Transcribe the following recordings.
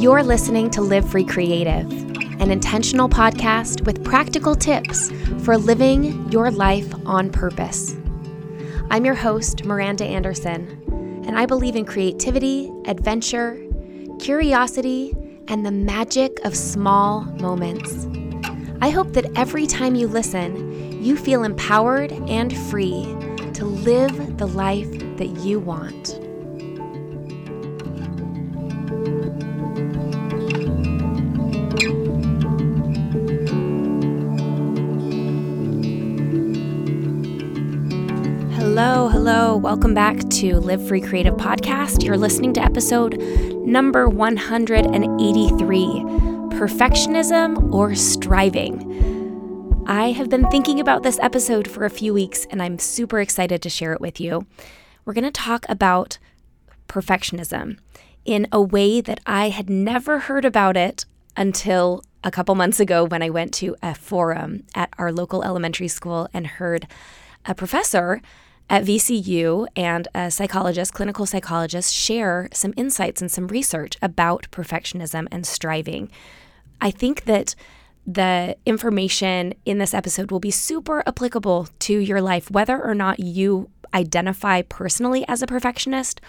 You're listening to Live Free Creative, an intentional podcast with practical tips for living your life on purpose. I'm your host, Miranda Anderson, and I believe in creativity, adventure, curiosity, and the magic of small moments. I hope that every time you listen, you feel empowered and free to live the life that you want. Hello. Welcome back to Live Free Creative Podcast. You're listening to episode number 183 Perfectionism or Striving. I have been thinking about this episode for a few weeks and I'm super excited to share it with you. We're going to talk about perfectionism in a way that I had never heard about it until a couple months ago when I went to a forum at our local elementary school and heard a professor at VCU and a psychologist, clinical psychologist, share some insights and some research about perfectionism and striving. I think that the information in this episode will be super applicable to your life, whether or not you identify personally as a perfectionist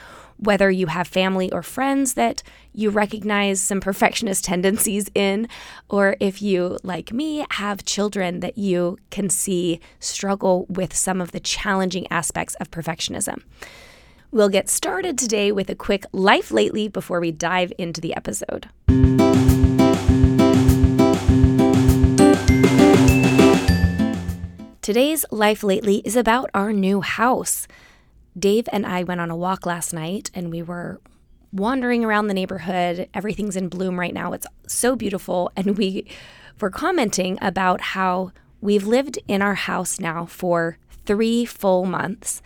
whether you have family or friends that you recognize some perfectionist tendencies in, or if you, like me, have children that you can see struggle with some of the challenging aspects of perfectionism. We'll get started today with a quick life lately before we dive into the episode. Today's Life Lately is about our new house. Dave and I went on a walk last night and we were wandering around the neighborhood. Everything's in bloom right now. It's so beautiful. And we were commenting about how we've lived in our house now for three full months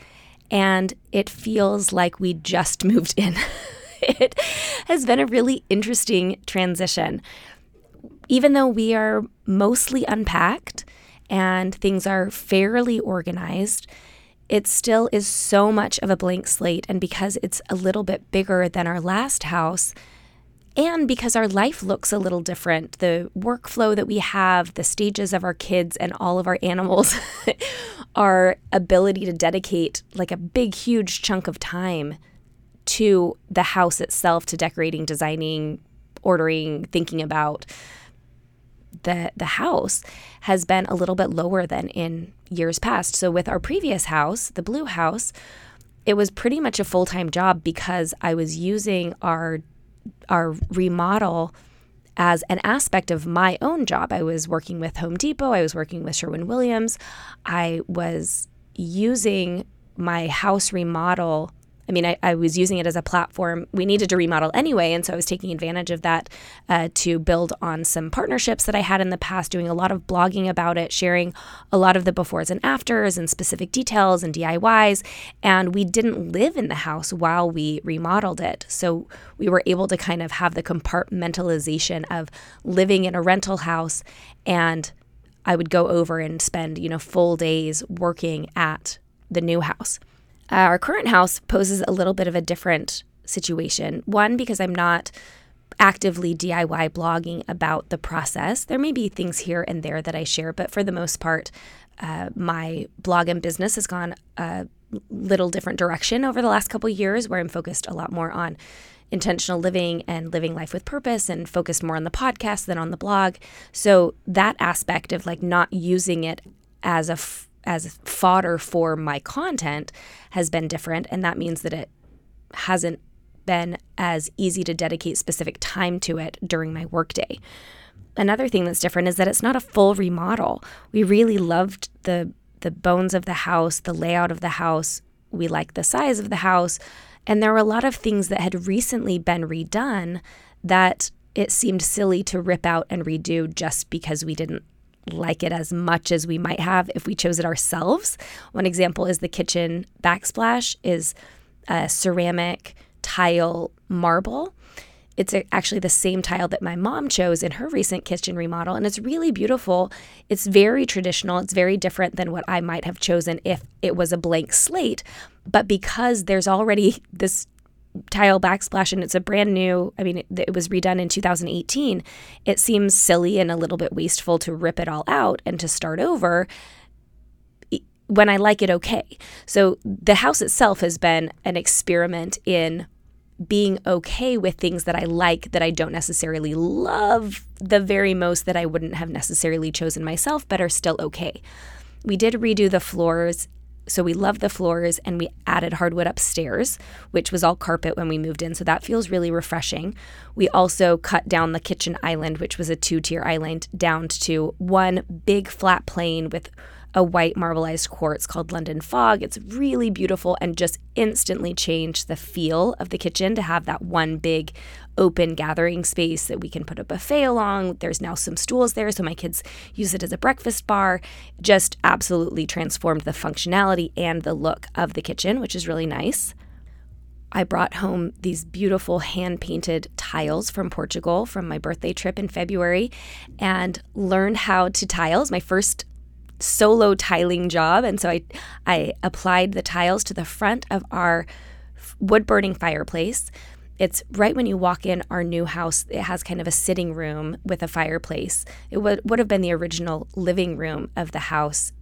and it feels like we just moved in. it has been a really interesting transition. Even though we are mostly unpacked and things are fairly organized, it still is so much of a blank slate. And because it's a little bit bigger than our last house, and because our life looks a little different, the workflow that we have, the stages of our kids and all of our animals, our ability to dedicate like a big, huge chunk of time to the house itself, to decorating, designing, ordering, thinking about the the house has been a little bit lower than in years past. So with our previous house, the blue house, it was pretty much a full-time job because I was using our our remodel as an aspect of my own job. I was working with Home Depot, I was working with Sherwin Williams. I was using my house remodel I mean, I, I, was using it as a platform. We needed to remodel anyway. And so I was taking advantage of that uh, to build on some partnerships that I had in the past, doing a lot of blogging about it, sharing a lot of the befores and afters and specific details and DIYs. And we didn't live in the house while we remodeled it. So we were able to kind of have the compartmentalization of living in a rental house and I would go over and spend, you know, full days working at the new house. Uh, our current house poses a little bit of a different situation. One, because I'm not actively DIY blogging about the process. There may be things here and there that I share, but for the most part, uh, my blog and business has gone a little different direction over the last couple years where I'm focused a lot more on intentional living and living life with purpose and focused more on the podcast than on the blog. So that aspect of like not using it as a f- as fodder for my content has been different and that means that it hasn't been as easy to dedicate specific time to it during my workday. Another thing that's different is that it's not a full remodel. We really loved the the bones of the house, the layout of the house. We like the size of the house. And there were a lot of things that had recently been redone that it seemed silly to rip out and redo just because we didn't like it as much as we might have if we chose it ourselves. One example is the kitchen backsplash is a ceramic tile marble it's actually the same tile that my mom chose in her recent kitchen remodel, and it's really beautiful. It's very traditional. It's very different than what I might have chosen if it was a blank slate. But because there's already this tile backsplash and it's a brand new, I mean, it, it was redone in 2018, it seems silly and a little bit wasteful to rip it all out and to start over when I like it okay. So the house itself has been an experiment in being okay with things that I like that I don't necessarily love the very most that I wouldn't have necessarily chosen myself, but are still okay. We did redo the floors. So we love the floors and we added hardwood upstairs, which was all carpet when we moved in. So that feels really refreshing. We also cut down the kitchen island, which was a two tier island, down to one big flat plane with a white marbleized quartz called London Fog. It's really beautiful and just instantly changed the feel of the kitchen to have that one big open gathering space that we can put a buffet along. There's now some stools there, so my kids use it as a breakfast bar. Just absolutely transformed the functionality and the look of the kitchen, which is really nice. I brought home these beautiful hand painted tiles from Portugal from my birthday trip in February and learned how to tiles. My first solo tiling job. And so I, I applied the tiles to the front of our wood burning fireplace. It's right when you walk in our new house. It has kind of a sitting room with a fireplace. It would, would have been the original living room of the house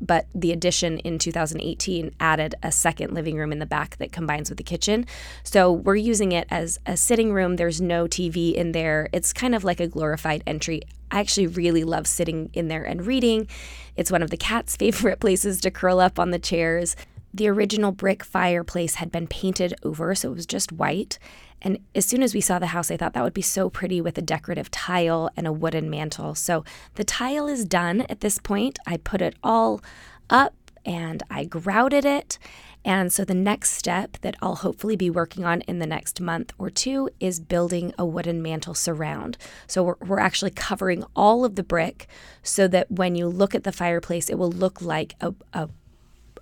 but the addition in 2018 added a second living room in the back that combines with the kitchen. So we're using it as a sitting room. There's no TV in there. It's kind of like a glorified entry. I actually really love sitting in there and reading. It's one of the cat's favorite places to curl up on the chairs. The original brick fireplace had been painted over, so it was just white. And as soon as we saw the house, I thought that would be so pretty with a decorative tile and a wooden mantle. So the tile is done at this point. I put it all up and I grouted it. And so the next step that I'll hopefully be working on in the next month or two is building a wooden mantle surround. So we're, we're actually covering all of the brick so that when you look at the fireplace, it will look like a, a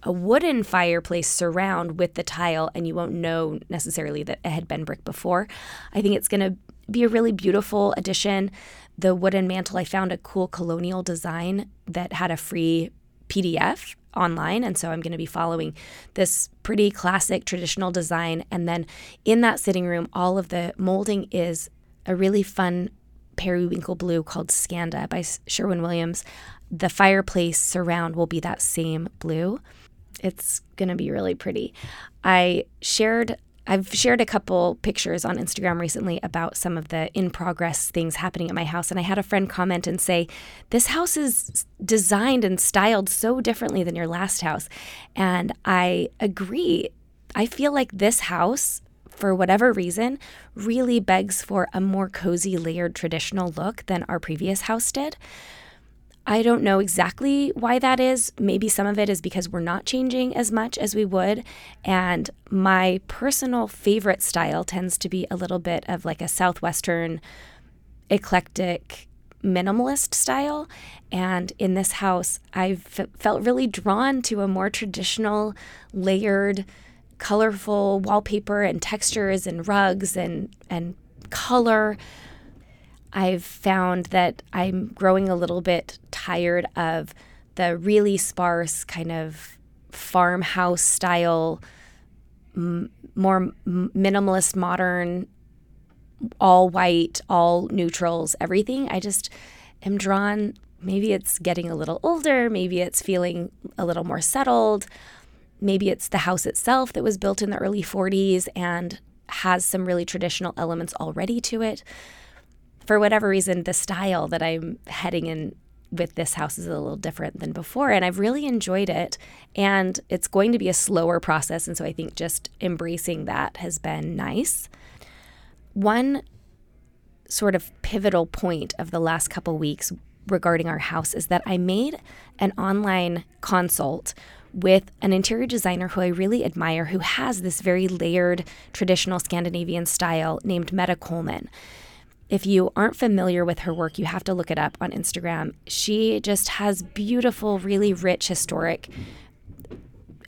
a wooden fireplace surround with the tile and you won't know necessarily that it had been brick before. I think it's going to be a really beautiful addition. The wooden mantle, I found a cool colonial design that had a free PDF online. And so I'm going to be following this pretty classic traditional design. And then in that sitting room, all of the molding is a really fun periwinkle blue called Scanda by Sherwin Williams. The fireplace surround will be that same blue. It's going to be really pretty. I shared I've shared a couple pictures on Instagram recently about some of the in progress things happening at my house. And I had a friend comment and say, This house is designed and styled so differently than your last house. And I agree. I feel like this house, for whatever reason, really begs for a more cozy, layered, traditional look than our previous house did. I don't know exactly why that is. Maybe some of it is because we're not changing as much as we would. And my personal favorite style tends to be a little bit of like a Southwestern, eclectic, minimalist style. And in this house, I've felt really drawn to a more traditional, layered, colorful wallpaper and textures and rugs and, and color. I've found that I'm growing a little bit tired of the really sparse kind of farmhouse style, m- more minimalist, modern, all white, all neutrals, everything. I just am drawn. Maybe it's getting a little older, maybe it's feeling a little more settled. maybe it's the house itself that was built in the early 40s and has some really traditional elements already to it. For whatever reason, the style that I'm heading in with this house is a little different than before. And I've really enjoyed it. And it's going to be a slower process. And so I think just embracing that has been nice. One sort of pivotal point of the last couple weeks regarding our house is that I made an online consult with an interior designer who I really admire, who has this very layered traditional Scandinavian style named Meta Coleman. If you aren't familiar with her work, you have to look it up on Instagram. She just has beautiful, really rich historic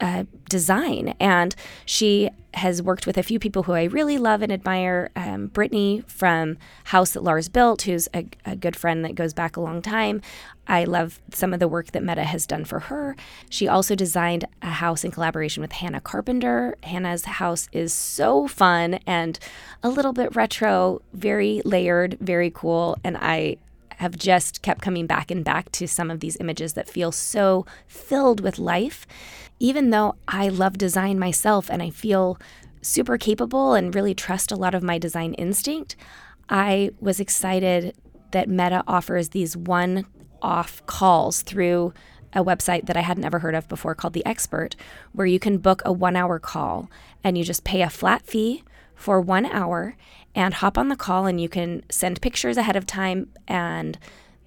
uh, design. And she has worked with a few people who I really love and admire. Um, Brittany from House That Lars Built, who's a, a, good friend that goes back a long time. I love some of the work that Meta has done for her. She also designed a house in collaboration with Hannah Carpenter. Hannah's house is so fun and a little bit retro, very layered, very cool. And I have just kept coming back and back to some of these images that feel so filled with life even though I love design myself and I feel super capable and really trust a lot of my design instinct, I was excited that Meta offers these one off calls through a website that I hadn't ever heard of before called The Expert, where you can book a one hour call and you just pay a flat fee for one hour and hop on the call and you can send pictures ahead of time and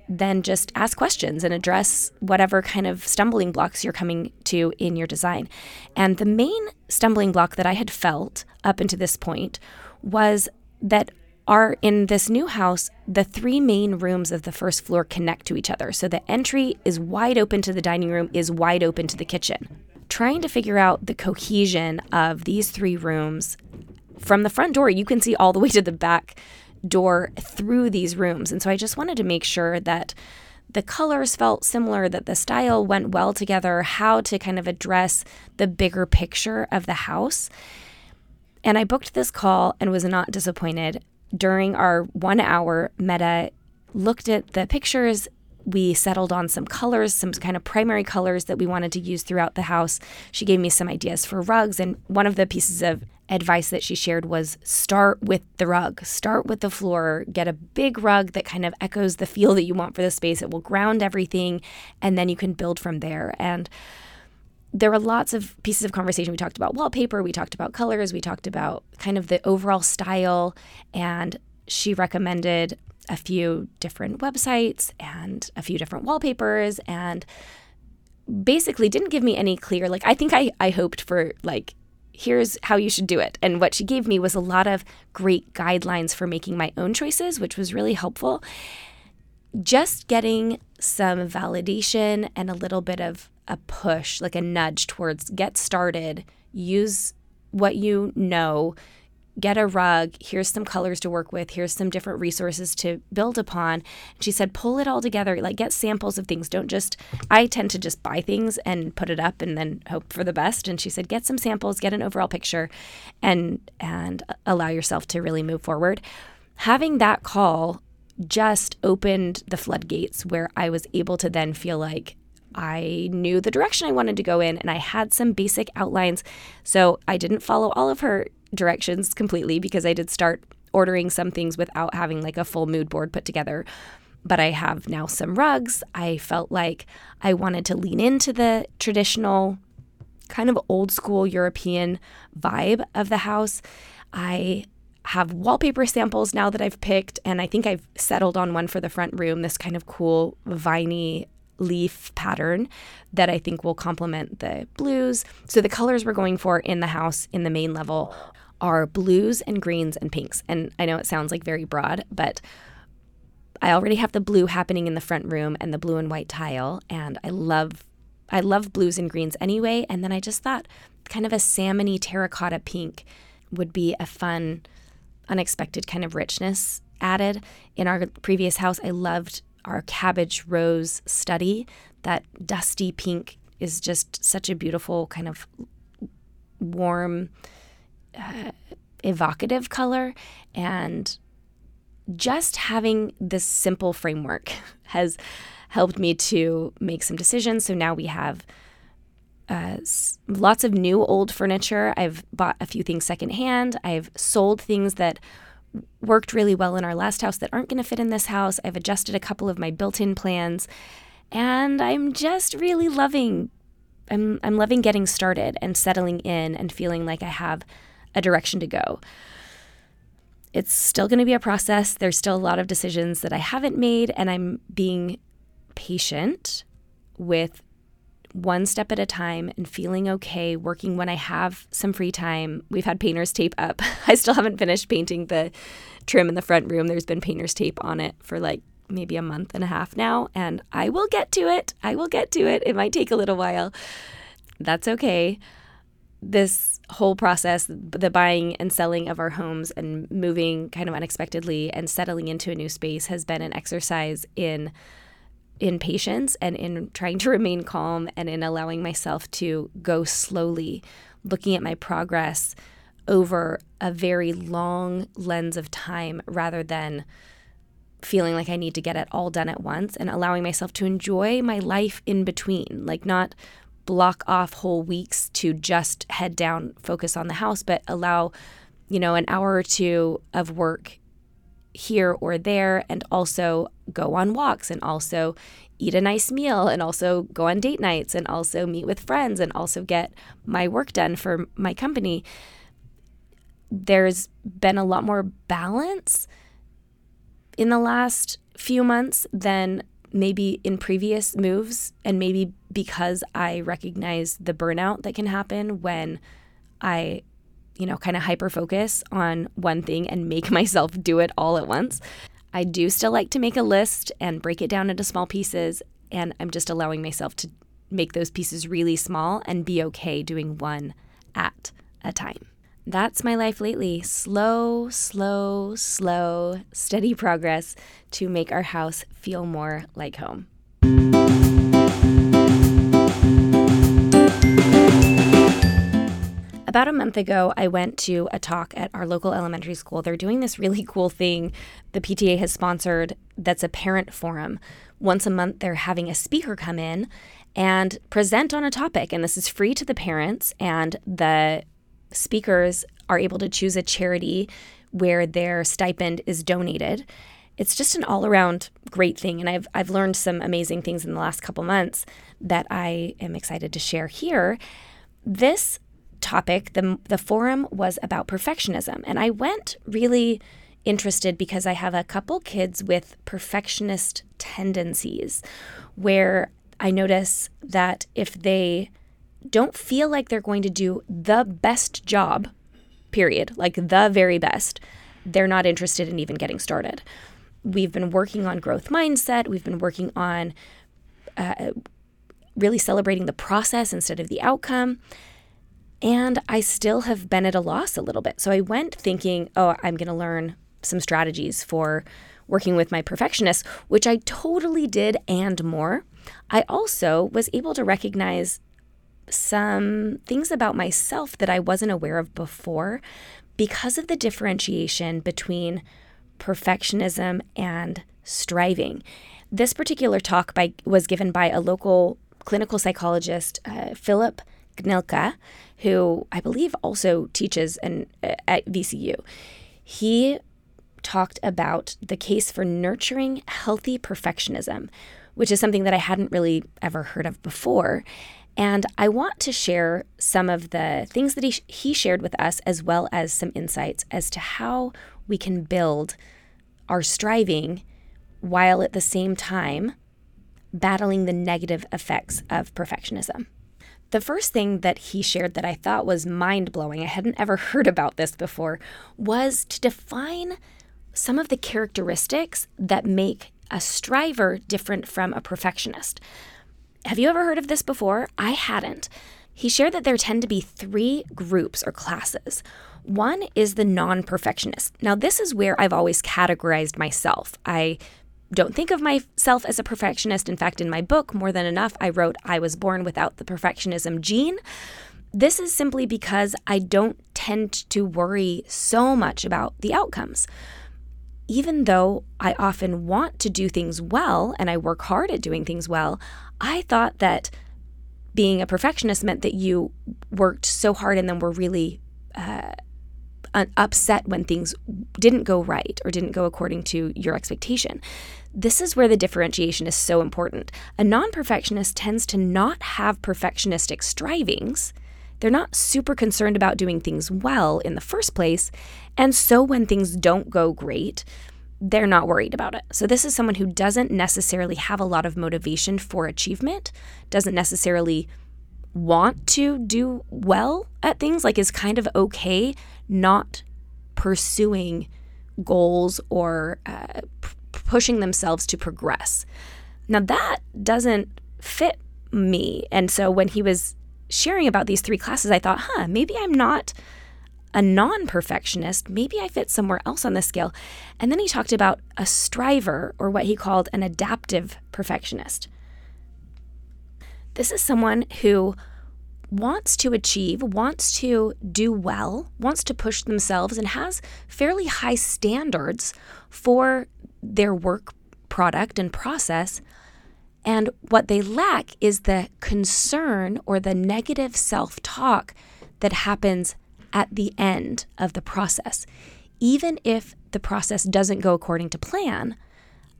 then just ask questions and address whatever kind of stumbling blocks you're coming to in your design. And the main stumbling block that I had felt up until this point was that are in this new house, the three main rooms of the first floor connect to each other. So the entry is wide open to the dining room, is wide open to the kitchen. Trying to figure out the cohesion of these three rooms from the front door, you can see all the way to the back door through these rooms. And so I just wanted to make sure that the colors felt similar, that the style went well together, how to kind of address the bigger picture of the house. And I booked this call and was not disappointed. During our one hour, Meta looked at the pictures. We settled on some colors, some kind of primary colors that we wanted to use throughout the house. She gave me some ideas for rugs. And one of the pieces of advice that she shared was start with the rug, start with the floor, get a big rug that kind of echoes the feel that you want for the space. It will ground everything, and then you can build from there. And there were lots of pieces of conversation. We talked about wallpaper, we talked about colors, we talked about kind of the overall style, and she recommended a few different websites and a few different wallpapers and basically didn't give me any clear like I think I I hoped for like here's how you should do it. And what she gave me was a lot of great guidelines for making my own choices, which was really helpful. Just getting some validation and a little bit of a push, like a nudge towards get started, use what you know, get a rug. Here's some colors to work with. Here's some different resources to build upon. She said, pull it all together, like get samples of things. Don't just, I tend to just buy things and put it up and then hope for the best. And she said, get some samples, get an overall picture, and and allow yourself to really move forward. Having that call just opened the floodgates where I was able to then feel like I knew the direction I wanted to go in and I had some basic outlines. So I didn't follow all of her directions completely because I did start ordering some things without having like a full mood board put together. But I have now some rugs. I felt like I wanted to lean into the traditional kind of old school European vibe of the house. I have wallpaper samples now that I've picked, and I think I've settled on one for the front room, this kind of cool viney leaf pattern that I think will complement the blues. So the colors we're going for in the house in the main level are blues and greens and pinks. And I know it sounds like very broad, but I already have the blue happening in the front room and the blue and white tile and I love I love blues and greens anyway, and then I just thought kind of a salmony terracotta pink would be a fun unexpected kind of richness added. In our previous house, I loved our cabbage rose study. That dusty pink is just such a beautiful kind of warm uh, evocative color and just having this simple framework has helped me to make some decisions. So now we have uh, lots of new old furniture. I've bought a few things secondhand. I've sold things that worked really well in our last house that aren't going to fit in this house. I've adjusted a couple of my built-in plans, and I'm just really loving. I'm I'm loving getting started and settling in and feeling like I have a direction to go. It's still going to be a process. There's still a lot of decisions that I haven't made, and I'm being patient with one step at a time and feeling okay working when I have some free time. We've had painter's tape up. I still haven't finished painting the trim in the front room. There's been painter's tape on it for like maybe a month and a half now, and I will get to it. I will get to it. It might take a little while. That's okay. This whole process, the buying and selling of our homes and moving kind of unexpectedly and settling into a new space has been an exercise in in patience and in trying to remain calm and in allowing myself to go slowly, looking at my progress over a very long lens of time rather than feeling like I need to get it all done at once and allowing myself to enjoy my life in between, like not block off whole weeks to just head down, focus on the house, but allow, you know, an hour or two of work here or there and also go on walks and also eat a nice meal and also go on date nights and also meet with friends and also get my work done for my company. There's been a lot more balance in the last few months than maybe in previous moves and maybe because I recognize the burnout that can happen when I you know, kind of hyper focus on one thing and make myself do it all at once. I do still like to make a list and break it down into small pieces, and I'm just allowing myself to make those pieces really small and be okay doing one at a time. That's my life lately. Slow, slow, slow, steady progress to make our house feel more like home. About a month ago, I went to a talk at our local elementary school. They're doing this really cool thing the PTA has sponsored that's a parent forum. Once a month, they're having a speaker come in and present on a topic. And this is free to the parents, and the speakers are able to choose a charity where their stipend is donated. It's just an all around great thing. And I've, I've learned some amazing things in the last couple months that I am excited to share here. This topic, the, the forum was about perfectionism. And I went really interested because I have a couple kids with perfectionist tendencies where I notice that if they don't feel like they're going to do the best job, period, like the very best, they're not interested in even getting started. We've been working on growth mindset, we've been working on uh, really celebrating the process instead of the outcome. And I still have been at a loss a little bit. So I went thinking, oh, I'm going to learn some strategies for working with my perfectionist, which I totally did and more. I also was able to recognize some things about myself that I wasn't aware of before because of the differentiation between perfectionism and striving. This particular talk by, was given by a local clinical psychologist, uh, Philip Gnilka, who I believe also teaches in, uh, at VCU. He talked about the case for nurturing healthy perfectionism, which is something that I hadn't really ever heard of before. And I want to share some of the things that he, he shared with us, as well as some insights as to how we can build our striving while at the same time battling the negative effects of perfectionism. The first thing that he shared that I thought was mind blowing, I hadn't ever heard about this before, was to define some of the characteristics that make a striver different from a perfectionist. Have you ever heard of this before? I hadn't. He shared that there tend to be three groups or classes. One is the non perfectionist. Now, this is where I've always categorized myself. I don't think of myself as a perfectionist. In fact, in my book, More Than Enough, I wrote, I was born without the perfectionism gene. This is simply because I don't tend to worry so much about the outcomes. Even though I often want to do things well and I work hard at doing things well, I thought that being a perfectionist meant that you worked so hard and then were really uh, upset when things didn't go right or didn't go according to your expectation. This is where the differentiation is so important. A non perfectionist tends to not have perfectionistic strivings. They're not super concerned about doing things well in the first place. And so when things don't go great, they're not worried about it. So, this is someone who doesn't necessarily have a lot of motivation for achievement, doesn't necessarily want to do well at things, like is kind of okay not pursuing goals or uh, p- pushing themselves to progress. Now, that doesn't fit me. And so, when he was sharing about these three classes, I thought, huh, maybe I'm not a non perfectionist. Maybe I fit somewhere else on the scale. And then he talked about a striver, or what he called an adaptive perfectionist. This is someone who wants to achieve, wants to do well, wants to push themselves, and has fairly high standards for their work product and process. And what they lack is the concern or the negative self talk that happens at the end of the process. Even if the process doesn't go according to plan,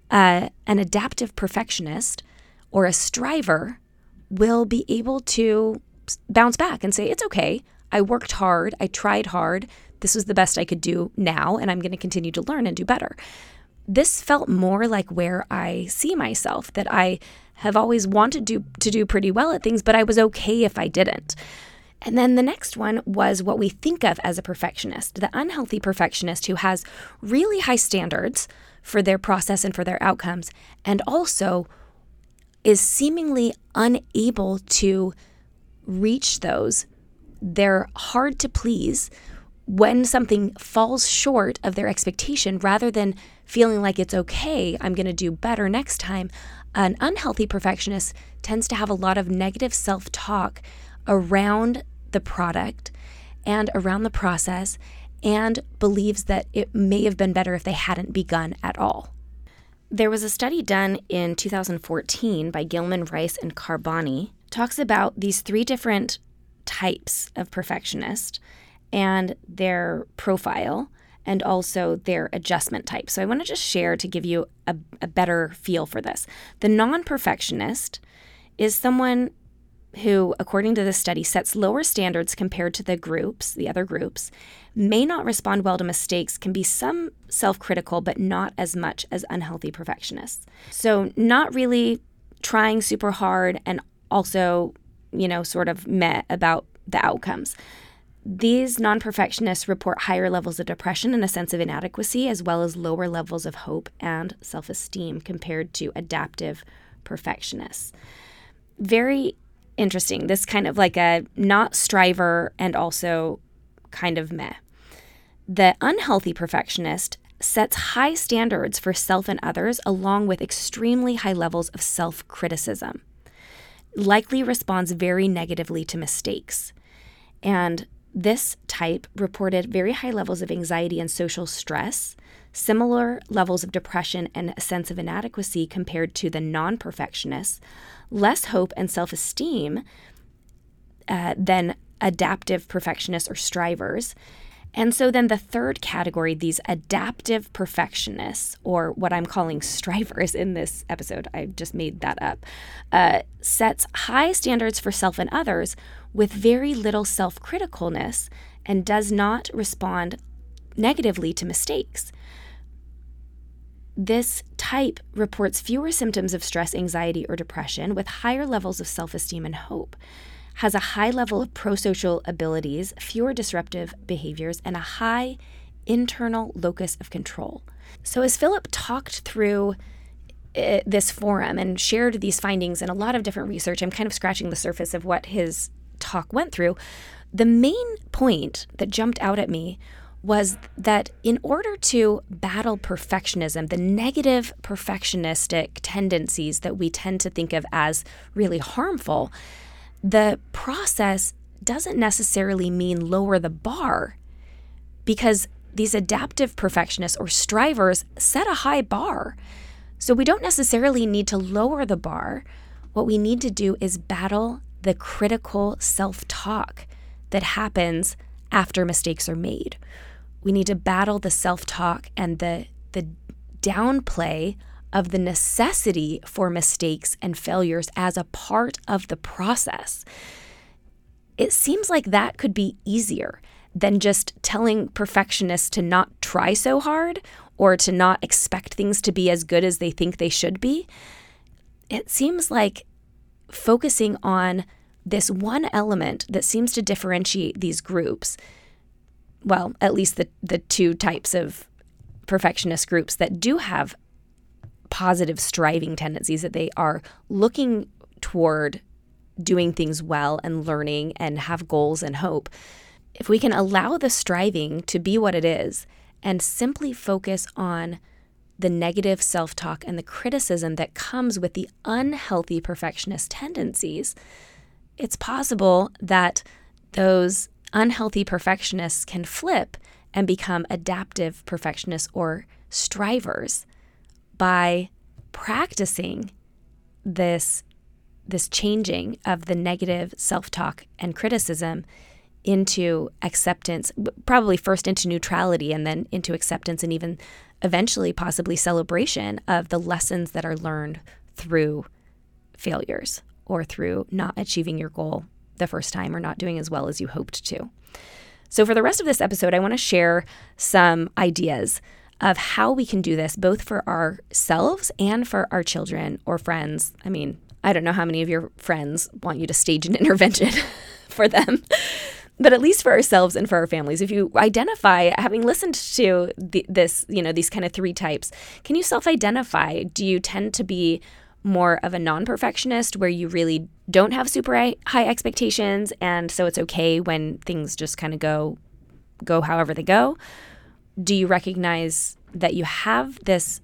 uh, an adaptive perfectionist or a striver will be able to bounce back and say, It's okay. I worked hard. I tried hard. This was the best I could do now, and I'm going to continue to learn and do better. This felt more like where I see myself, that I have always wanted to, to do pretty well at things, but I was okay if I didn't. And then the next one was what we think of as a perfectionist, the unhealthy perfectionist who has really high standards for their process and for their outcomes, and also is seemingly unable to reach those. They're hard to please when something falls short of their expectation rather than feeling like it's okay, I'm going to do better next time. An unhealthy perfectionist tends to have a lot of negative self talk around the product and around the process and believes that it may have been better if they hadn't begun at all. There was a study done in 2014 by Gilman Rice and Carboni talks about these three different types of perfectionist and their profile and also their adjustment type. So I want to just share to give you a, a better feel for this. The non perfectionist is someone who, according to this study, sets lower standards compared to the groups, the other groups, may not respond well to mistakes, can be some self critical, but not as much as unhealthy perfectionists. So, not really trying super hard and also, you know, sort of met about the outcomes. These non perfectionists report higher levels of depression and a sense of inadequacy, as well as lower levels of hope and self esteem compared to adaptive perfectionists. Very interesting. This kind of like a not striver and also kind of meh. The unhealthy perfectionist sets high standards for self and others, along with extremely high levels of self criticism. Likely responds very negatively to mistakes. And this type reported very high levels of anxiety and social stress, similar levels of depression and a sense of inadequacy compared to the non perfectionists, less hope and self esteem uh, than adaptive perfectionists or strivers. And so then the third category, these adaptive perfectionists, or what I'm calling strivers in this episode, I just made that up, uh, sets high standards for self and others with very little self criticalness and does not respond negatively to mistakes. This type reports fewer symptoms of stress, anxiety, or depression with higher levels of self esteem and hope, has a high level of pro social abilities, fewer disruptive behaviors, and a high internal locus of control. So, as Philip talked through uh, this forum and shared these findings and a lot of different research, I'm kind of scratching the surface of what his talk went through. The main point that jumped out at me was that in order to battle perfectionism, the negative perfectionistic tendencies that we tend to think of as really harmful, the process doesn't necessarily mean lower the bar because these adaptive perfectionists or strivers set a high bar. So we don't necessarily need to lower the bar. What we need to do is battle the critical self talk that happens after mistakes are made. We need to battle the self talk and the, the downplay of the necessity for mistakes and failures as a part of the process. It seems like that could be easier than just telling perfectionists to not try so hard or to not expect things to be as good as they think they should be. It seems like focusing on this one element that seems to differentiate these groups, well, at least the, the two types of perfectionist groups that do have positive striving tendencies, that they are looking toward doing things well and learning and have goals and hope. If we can allow the striving to be what it is and simply focus on the negative self talk and the criticism that comes with the unhealthy perfectionist tendencies, it's possible that those unhealthy perfectionists can flip and become adaptive perfectionists or strivers by practicing this this changing of the negative self-talk and criticism into acceptance probably first into neutrality and then into acceptance and even eventually possibly celebration of the lessons that are learned through failures or through not achieving your goal the first time or not doing as well as you hoped to. So, for the rest of this episode, I want to share some ideas of how we can do this both for ourselves and for our children or friends. I mean, I don't know how many of your friends want you to stage an intervention for them. But at least for ourselves and for our families, if you identify, having listened to the, this, you know, these kind of three types, can you self identify? Do you tend to be more of a non perfectionist where you really don't have super high expectations and so it's okay when things just kind of go go however they go? do you recognize that you have this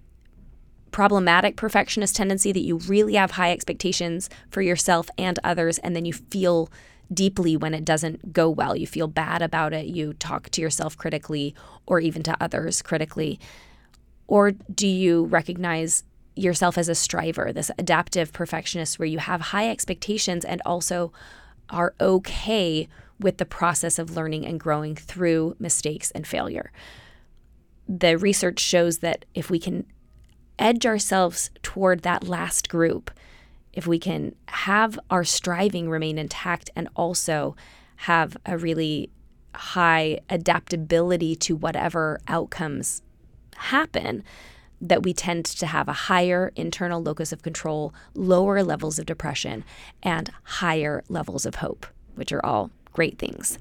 problematic perfectionist tendency that you really have high expectations for yourself and others and then you feel deeply when it doesn't go well. You feel bad about it. You talk to yourself critically or even to others critically. Or do you recognize yourself as a striver this adaptive perfectionist where you have high expectations and also are okay with the process of learning and growing through mistakes and failure? The research shows that if we can edge ourselves toward that last group, if we can have our striving remain intact and also have a really high adaptability to whatever outcomes happen, that we tend to have a higher internal locus of control, lower levels of depression, and higher levels of hope, which are all great things.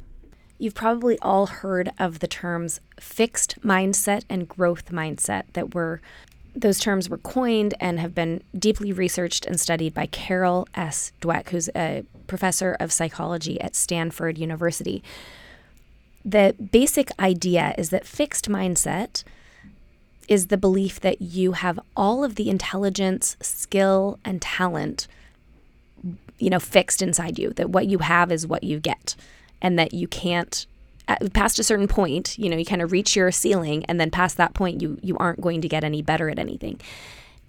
You've probably all heard of the terms fixed mindset and growth mindset that were those terms were coined and have been deeply researched and studied by Carol S. Dweck, who's a professor of psychology at Stanford University. The basic idea is that fixed mindset is the belief that you have all of the intelligence, skill, and talent, you know, fixed inside you, that what you have is what you get and that you can't past a certain point, you know, you kind of reach your ceiling and then past that point you you aren't going to get any better at anything.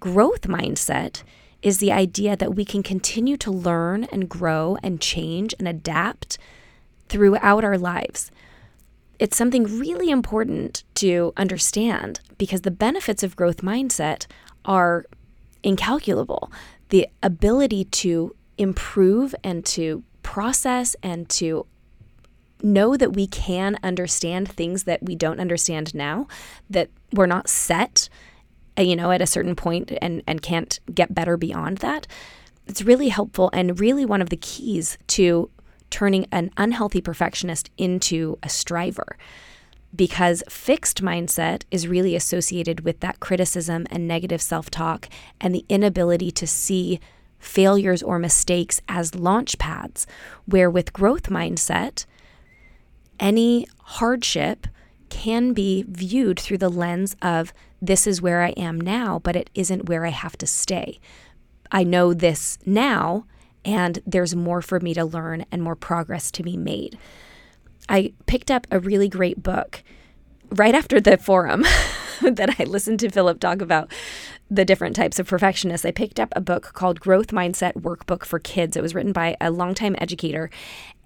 Growth mindset is the idea that we can continue to learn and grow and change and adapt throughout our lives. It's something really important to understand because the benefits of growth mindset are incalculable. The ability to improve and to process and to know that we can understand things that we don't understand now, that we're not set, uh, you know, at a certain point and, and can't get better beyond that. It's really helpful and really one of the keys to turning an unhealthy perfectionist into a striver because fixed mindset is really associated with that criticism and negative self talk and the inability to see failures or mistakes as launch pads. Where with growth mindset, any hardship can be viewed through the lens of this is where I am now, but it isn't where I have to stay. I know this now, and there's more for me to learn and more progress to be made. I picked up a really great book right after the forum that I listened to Philip talk about the different types of perfectionists, I picked up a book called Growth Mindset Workbook for Kids. It was written by a longtime educator,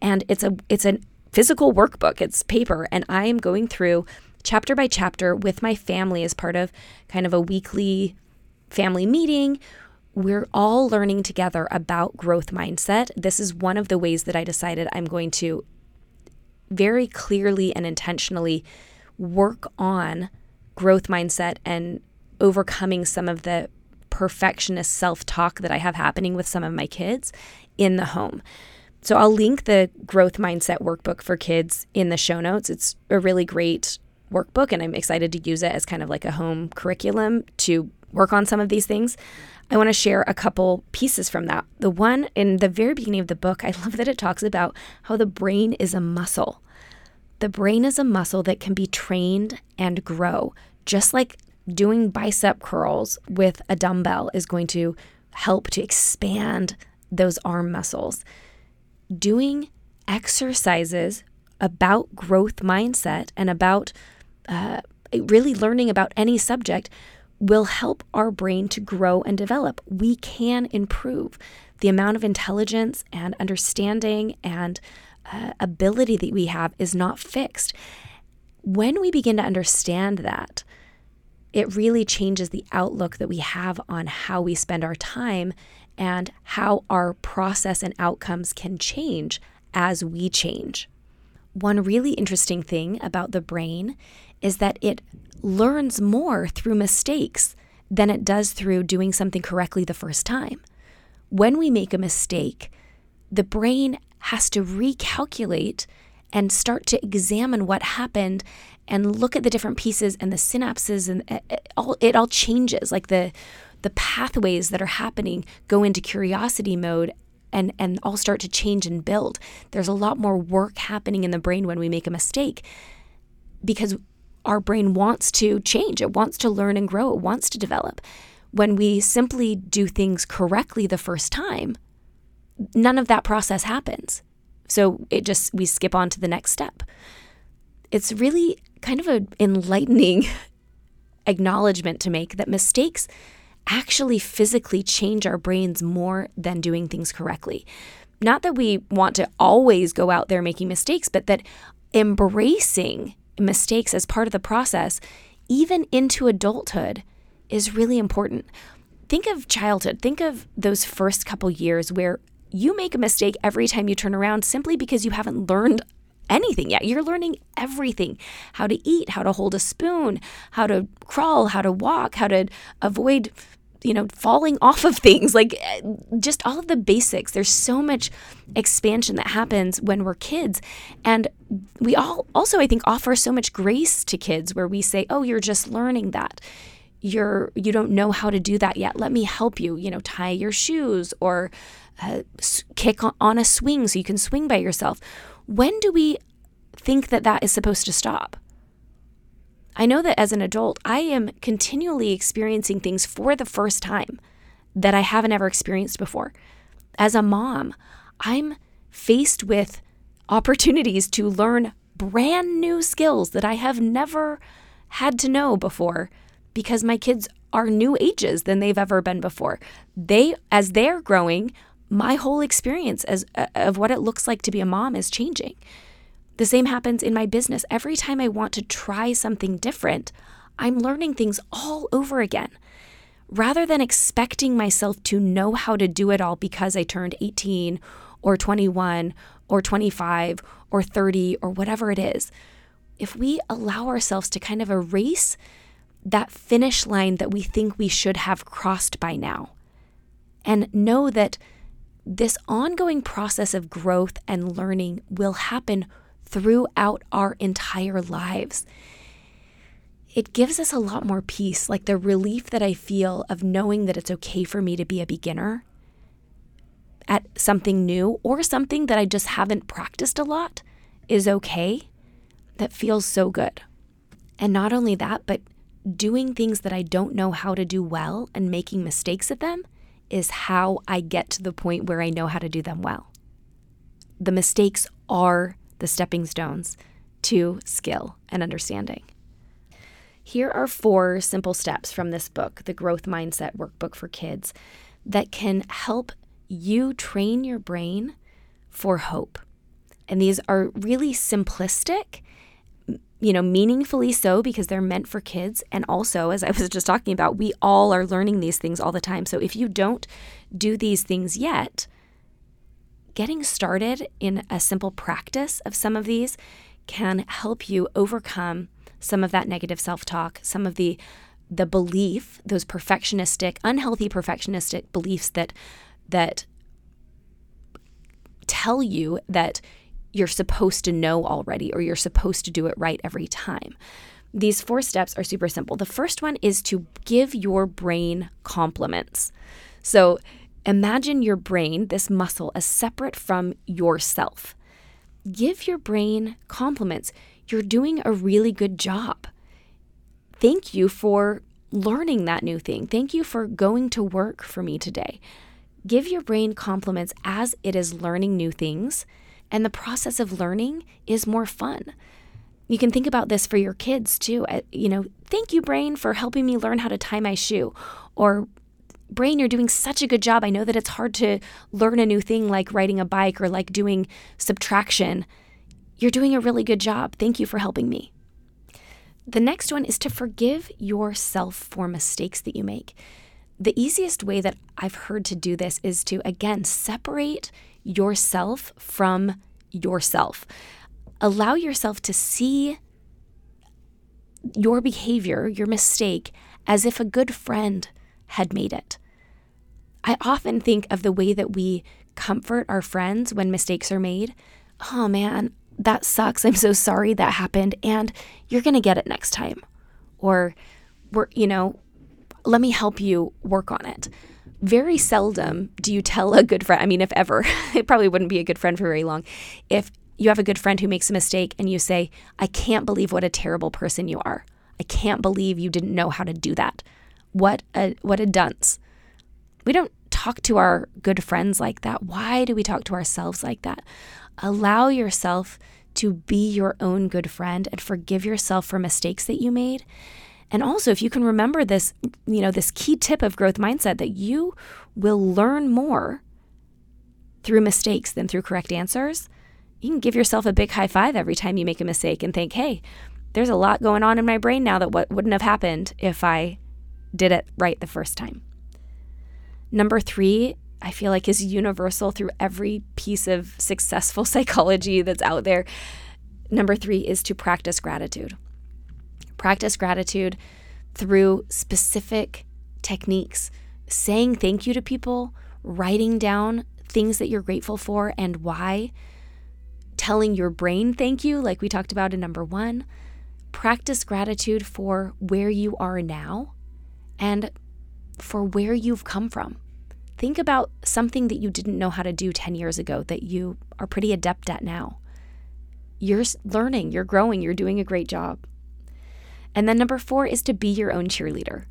and it's a it's a physical workbook. It's paper, and I am going through chapter by chapter with my family as part of kind of a weekly family meeting. We're all learning together about growth mindset. This is one of the ways that I decided I'm going to very clearly and intentionally work on growth mindset and overcoming some of the perfectionist self talk that I have happening with some of my kids in the home. So I'll link the growth mindset workbook for kids in the show notes. It's a really great workbook, and I'm excited to use it as kind of like a home curriculum to work on some of these things. I want to share a couple pieces from that. The one in the very beginning of the book, I love that it talks about how the brain is a muscle. The brain is a muscle that can be trained and grow, just like doing bicep curls with a dumbbell is going to help to expand those arm muscles. Doing exercises about growth mindset and about uh, really learning about any subject will help our brain to grow and develop. We can improve the amount of intelligence and understanding and uh, ability that we have is not fixed. When we begin to understand that, it really changes the outlook that we have on how we spend our time and how our process and outcomes can change as we change. One really interesting thing about the brain is that it learns more through mistakes than it does through doing something correctly the first time. When we make a mistake, the brain has to recalculate and start to examine what happened and look at the different pieces and the synapses and it all it all changes like the the pathways that are happening go into curiosity mode and and all start to change and build. There's a lot more work happening in the brain when we make a mistake because our brain wants to change. It wants to learn and grow. It wants to develop. When we simply do things correctly the first time none of that process happens. So it just we skip on to the next step. It's really kind of an enlightening acknowledgement to make that mistakes actually physically change our brains more than doing things correctly. Not that we want to always go out there making mistakes, but that embracing mistakes as part of the process, even into adulthood, is really important. Think of childhood. Think of those first couple years where you make a mistake every time you turn around simply because you haven't learned anything yet. You're learning everything how to eat, how to hold a spoon, how to crawl, how to walk, how to avoid you know falling off of things. Like just all of the basics. There's so much expansion that happens when we're kids. And we all also i think offer so much grace to kids where we say oh you're just learning that. You're you don't know how to do that yet. Let me help you you know tie your shoes or uh, kick on a swing so you can swing by yourself. When do we think that that is supposed to stop? I know that as an adult, I am continually experiencing things for the first time that I haven't ever experienced before. As a mom, I'm faced with opportunities to learn brand new skills that I have never had to know before because my kids are new ages than they've ever been before. They as they're growing, my whole experience as uh, of what it looks like to be a mom is changing. The same happens in my business. Every time I want to try something different, I'm learning things all over again. Rather than expecting myself to know how to do it all because I turned 18 or 21 or 25 or 30 or whatever it is, if we allow ourselves to kind of erase that finish line that we think we should have crossed by now and know that this ongoing process of growth and learning will happen throughout our entire lives. It gives us a lot more peace, like the relief that I feel of knowing that it's okay for me to be a beginner at something new or something that I just haven't practiced a lot is okay. That feels so good. And not only that, but doing things that I don't know how to do well and making mistakes at them is how I get to the point where I know how to do them well. The mistakes are the stepping stones to skill and understanding. Here are four simple steps from this book, the Growth Mindset Workbook for Kids, that can help you train your brain for hope. And these are really simplistic, you know, meaningfully so because they're meant for kids. And also, as I was just talking about, we all are learning these things all the time. So if you don't do these things yet, getting started in a simple practice of some of these can help you overcome some of that negative self-talk, some of the the belief, those perfectionistic, unhealthy perfectionistic beliefs that that tell you that you're supposed to know already or you're supposed to do it right every time. These four steps are super simple. The first one is to give your brain compliments. So imagine your brain, this muscle, as separate from yourself. Give your brain compliments. You're doing a really good job. Thank you for learning that new thing. Thank you for going to work for me today. Give your brain compliments as it is learning new things, and the process of learning is more fun. You can think about this for your kids too. Uh, you know, thank you, brain, for helping me learn how to tie my shoe. Or, brain, you're doing such a good job. I know that it's hard to learn a new thing like riding a bike or like doing subtraction. You're doing a really good job. Thank you for helping me. The next one is to forgive yourself for mistakes that you make. The easiest way that I've heard to do this is to, again, separate yourself from yourself. Allow yourself to see your behavior, your mistake, as if a good friend had made it. I often think of the way that we comfort our friends when mistakes are made. Oh man, that sucks. I'm so sorry that happened. And you're going to get it next time. Or, we're, you know, let me help you work on it. Very seldom do you tell a good friend, I mean, if ever, it probably wouldn't be a good friend for very long. If you have a good friend who makes a mistake and you say, I can't believe what a terrible person you are. I can't believe you didn't know how to do that. What a what a dunce. We don't talk to our good friends like that. Why do we talk to ourselves like that? Allow yourself to be your own good friend and forgive yourself for mistakes that you made and also, if you can remember this, you know, this key tip of growth mindset that you will learn more through mistakes than through correct answers, you can give yourself a big high five every time you make a mistake and think, hey, there's a lot going on in my brain now that what wouldn't have happened if I did it right the first time. Number three, I feel like is universal through every piece of successful psychology that's out there. Number three is to practice gratitude. Practice gratitude through specific techniques, saying thank you to people, writing down things that you're grateful for and why, telling your brain thank you, like we talked about in number one. Practice gratitude for where you are now and for where you've come from. Think about something that you didn't know how to do 10 years ago that you are pretty adept at now. You're learning, you're growing, you're doing a great job. And then number four is to be your own cheerleader.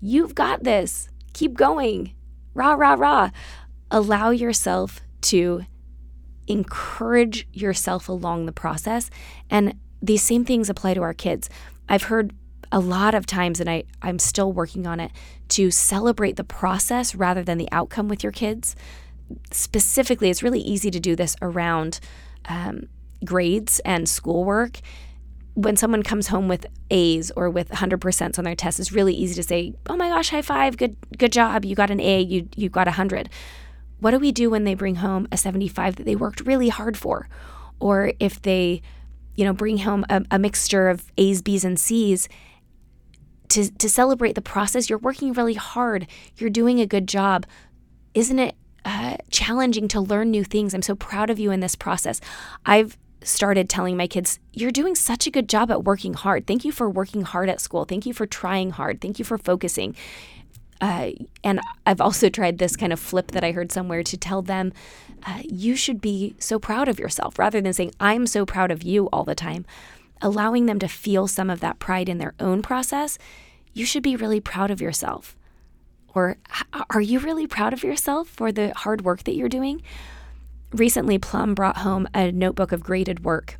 You've got this. Keep going. Rah, rah, rah. Allow yourself to encourage yourself along the process. And these same things apply to our kids. I've heard a lot of times, and I, I'm still working on it, to celebrate the process rather than the outcome with your kids. Specifically, it's really easy to do this around um, grades and schoolwork when someone comes home with A's or with 100% on their test, it's really easy to say, "Oh my gosh, high five, good good job, you got an A, you you got 100." What do we do when they bring home a 75 that they worked really hard for? Or if they, you know, bring home a, a mixture of A's, B's, and C's to, to celebrate the process, you're working really hard, you're doing a good job. Isn't it uh, challenging to learn new things? I'm so proud of you in this process. I've started telling my kids, You're doing such a good job at working hard. Thank you for working hard at school. Thank you for trying hard. Thank you for focusing. Uh, and I've also tried this kind of flip that I heard somewhere to tell them, uh, You should be so proud of yourself rather than saying, I'm so proud of you all the time. Allowing them to feel some of that pride in their own process. You should be really proud of yourself. Or are you really proud of yourself for the hard work that you're doing? recently Plum brought home a notebook of graded work.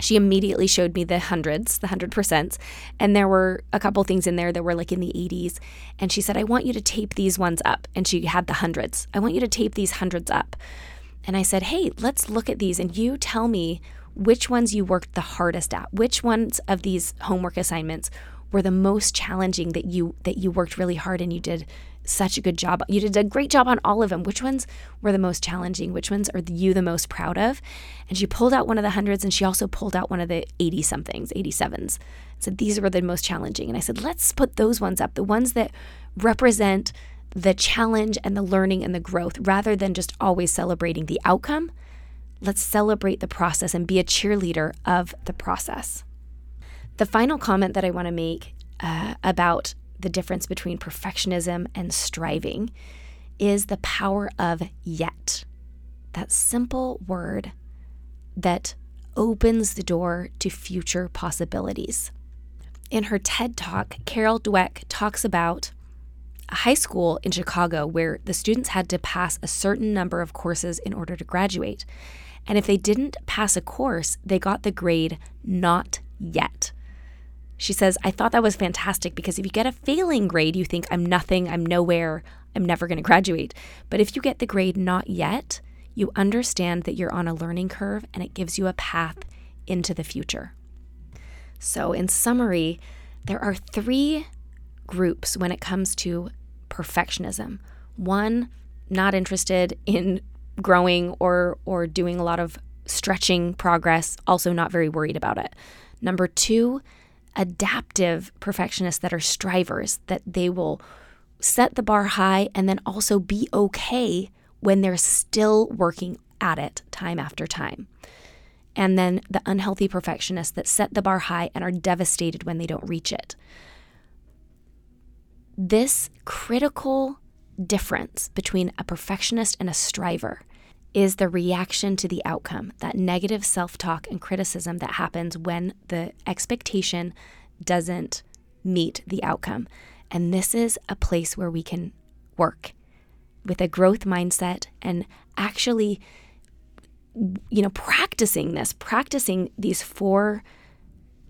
she immediately showed me the hundreds, the hundred percents. And there were a couple things in there that were like in the 80s. And she said, I want you to tape these ones up. And she had the hundreds. I want you to tape these hundreds up. And I said, Hey, let's look at these. And you tell me which ones you worked the hardest at. Which ones of these homework assignments were the most challenging that you that you worked really hard and you did such a good job. You did a great job on all of them. Which ones were the most challenging? Which ones are you the most proud of? And she pulled out one of the hundreds and she also pulled out one of the 80 somethings, 87s. Said these were the most challenging. And I said, let's put those ones up, the ones that represent the challenge and the learning and the growth rather than just always celebrating the outcome. Let's celebrate the process and be a cheerleader of the process. The final comment that I want to make uh, about the difference between perfectionism and striving is the power of yet. That simple word that opens the door to future possibilities. In her TED Talk, Carol Dweck talks about a high school in Chicago where the students had to pass a certain number of courses in order to graduate. And if they didn't pass a course, they got the grade not yet. She says, I thought that was fantastic because if you get a failing grade, you think, I'm nothing, I'm nowhere, I'm never going to graduate. But if you get the grade not yet, you understand that you're on a learning curve and it gives you a path into the future. So, in summary, there are three groups when it comes to perfectionism. One, not interested in growing or or doing a lot of stretching progress, also not very worried about it. Number 2, adaptive perfectionists that are strivers, that they will set the bar high and then also be okay when they're still working at it time after time. And then the unhealthy perfectionists that set the bar high and are devastated when they don't reach it. This critical difference between a perfectionist and a striver is the reaction to the outcome, that negative self talk and criticism that happens when the expectation doesn't meet the outcome. And this is a place where we can work with a growth mindset and actually you know practicing this practicing these four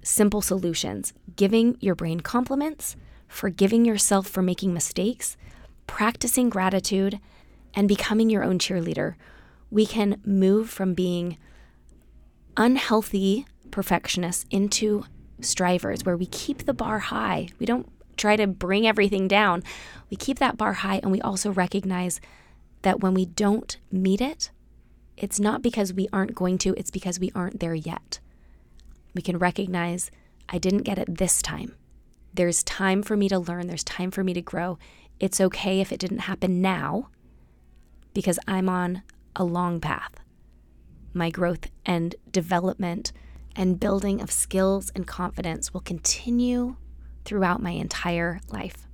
simple solutions giving your brain compliments forgiving yourself for making mistakes practicing gratitude and becoming your own cheerleader we can move from being unhealthy perfectionists into strivers where we keep the bar high. We don't try to bring everything down. We keep that bar high and we also recognize that when we don't meet it, it's not because we aren't going to, it's because we aren't there yet. We can recognize I didn't get it this time. There's time for me to learn, there's time for me to grow. It's okay if it didn't happen now because I'm on a long path. My growth and development and building of skills and confidence will continue throughout my entire life.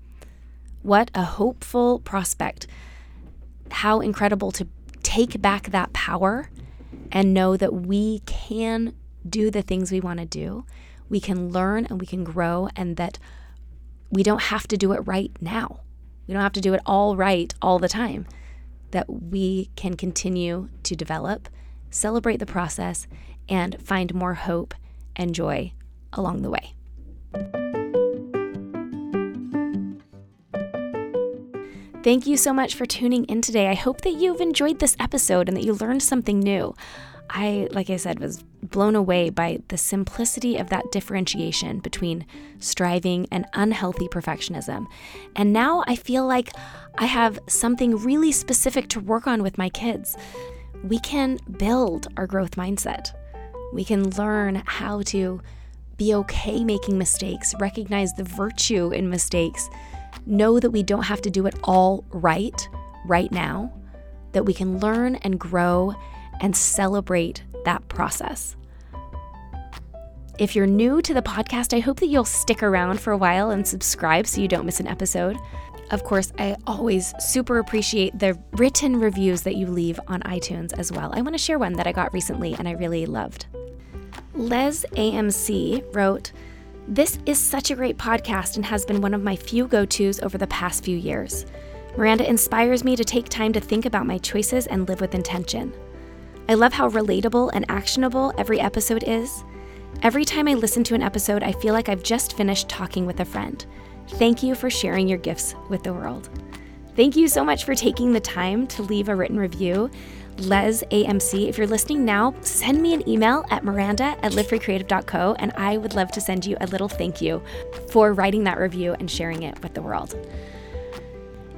What a hopeful prospect. How incredible to take back that power and know that we can do the things we want to do. We can learn and we can grow, and that we don't have to do it right now. We don't have to do it all right all the time that we can continue to develop, celebrate the process, and find more hope and joy along the way. Thank you so much for tuning in today. I hope that you've enjoyed this episode and that you learned something new. I, like I said, was blown away by the simplicity of that differentiation between striving and unhealthy perfectionism. And now I feel like I have something really specific to work on with my kids. We can build our growth mindset. We can learn how to be okay making mistakes, recognize the virtue in mistakes, know that we don't have to do it all right right now, that we can learn and grow and celebrate that process. If you're new to the podcast, I hope that you'll stick around for a while and subscribe so you don't miss an episode. Of course, I always super appreciate the written reviews that you leave on iTunes as well. I want to share one that I got recently and I really loved. Les AMC wrote, This is such a great podcast and has been one of my few go tos over the past few years. Miranda inspires me to take time to think about my choices and live with intention. I love how relatable and actionable every episode is. Every time I listen to an episode, I feel like I've just finished talking with a friend. Thank you for sharing your gifts with the world. Thank you so much for taking the time to leave a written review. Les AMC, if you're listening now, send me an email at miranda at livefreecreative.co and I would love to send you a little thank you for writing that review and sharing it with the world.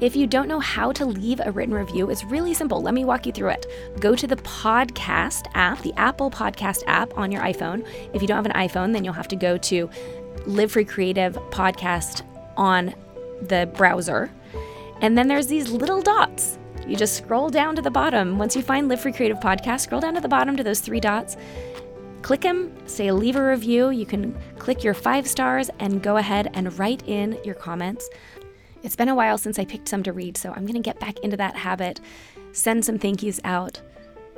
If you don't know how to leave a written review, it's really simple. Let me walk you through it. Go to the podcast app, the Apple Podcast app on your iPhone. If you don't have an iPhone, then you'll have to go to Live Free Creative Podcast on the browser. And then there's these little dots. You just scroll down to the bottom. Once you find Live Free Creative Podcast, scroll down to the bottom to those three dots. Click them, say leave a review. You can click your five stars and go ahead and write in your comments. It's been a while since I picked some to read, so I'm going to get back into that habit, send some thank yous out.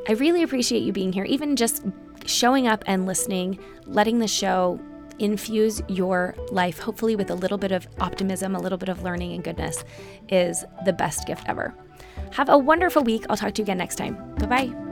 I really appreciate you being here, even just showing up and listening, letting the show infuse your life, hopefully with a little bit of optimism, a little bit of learning and goodness, is the best gift ever. Have a wonderful week. I'll talk to you again next time. Bye bye.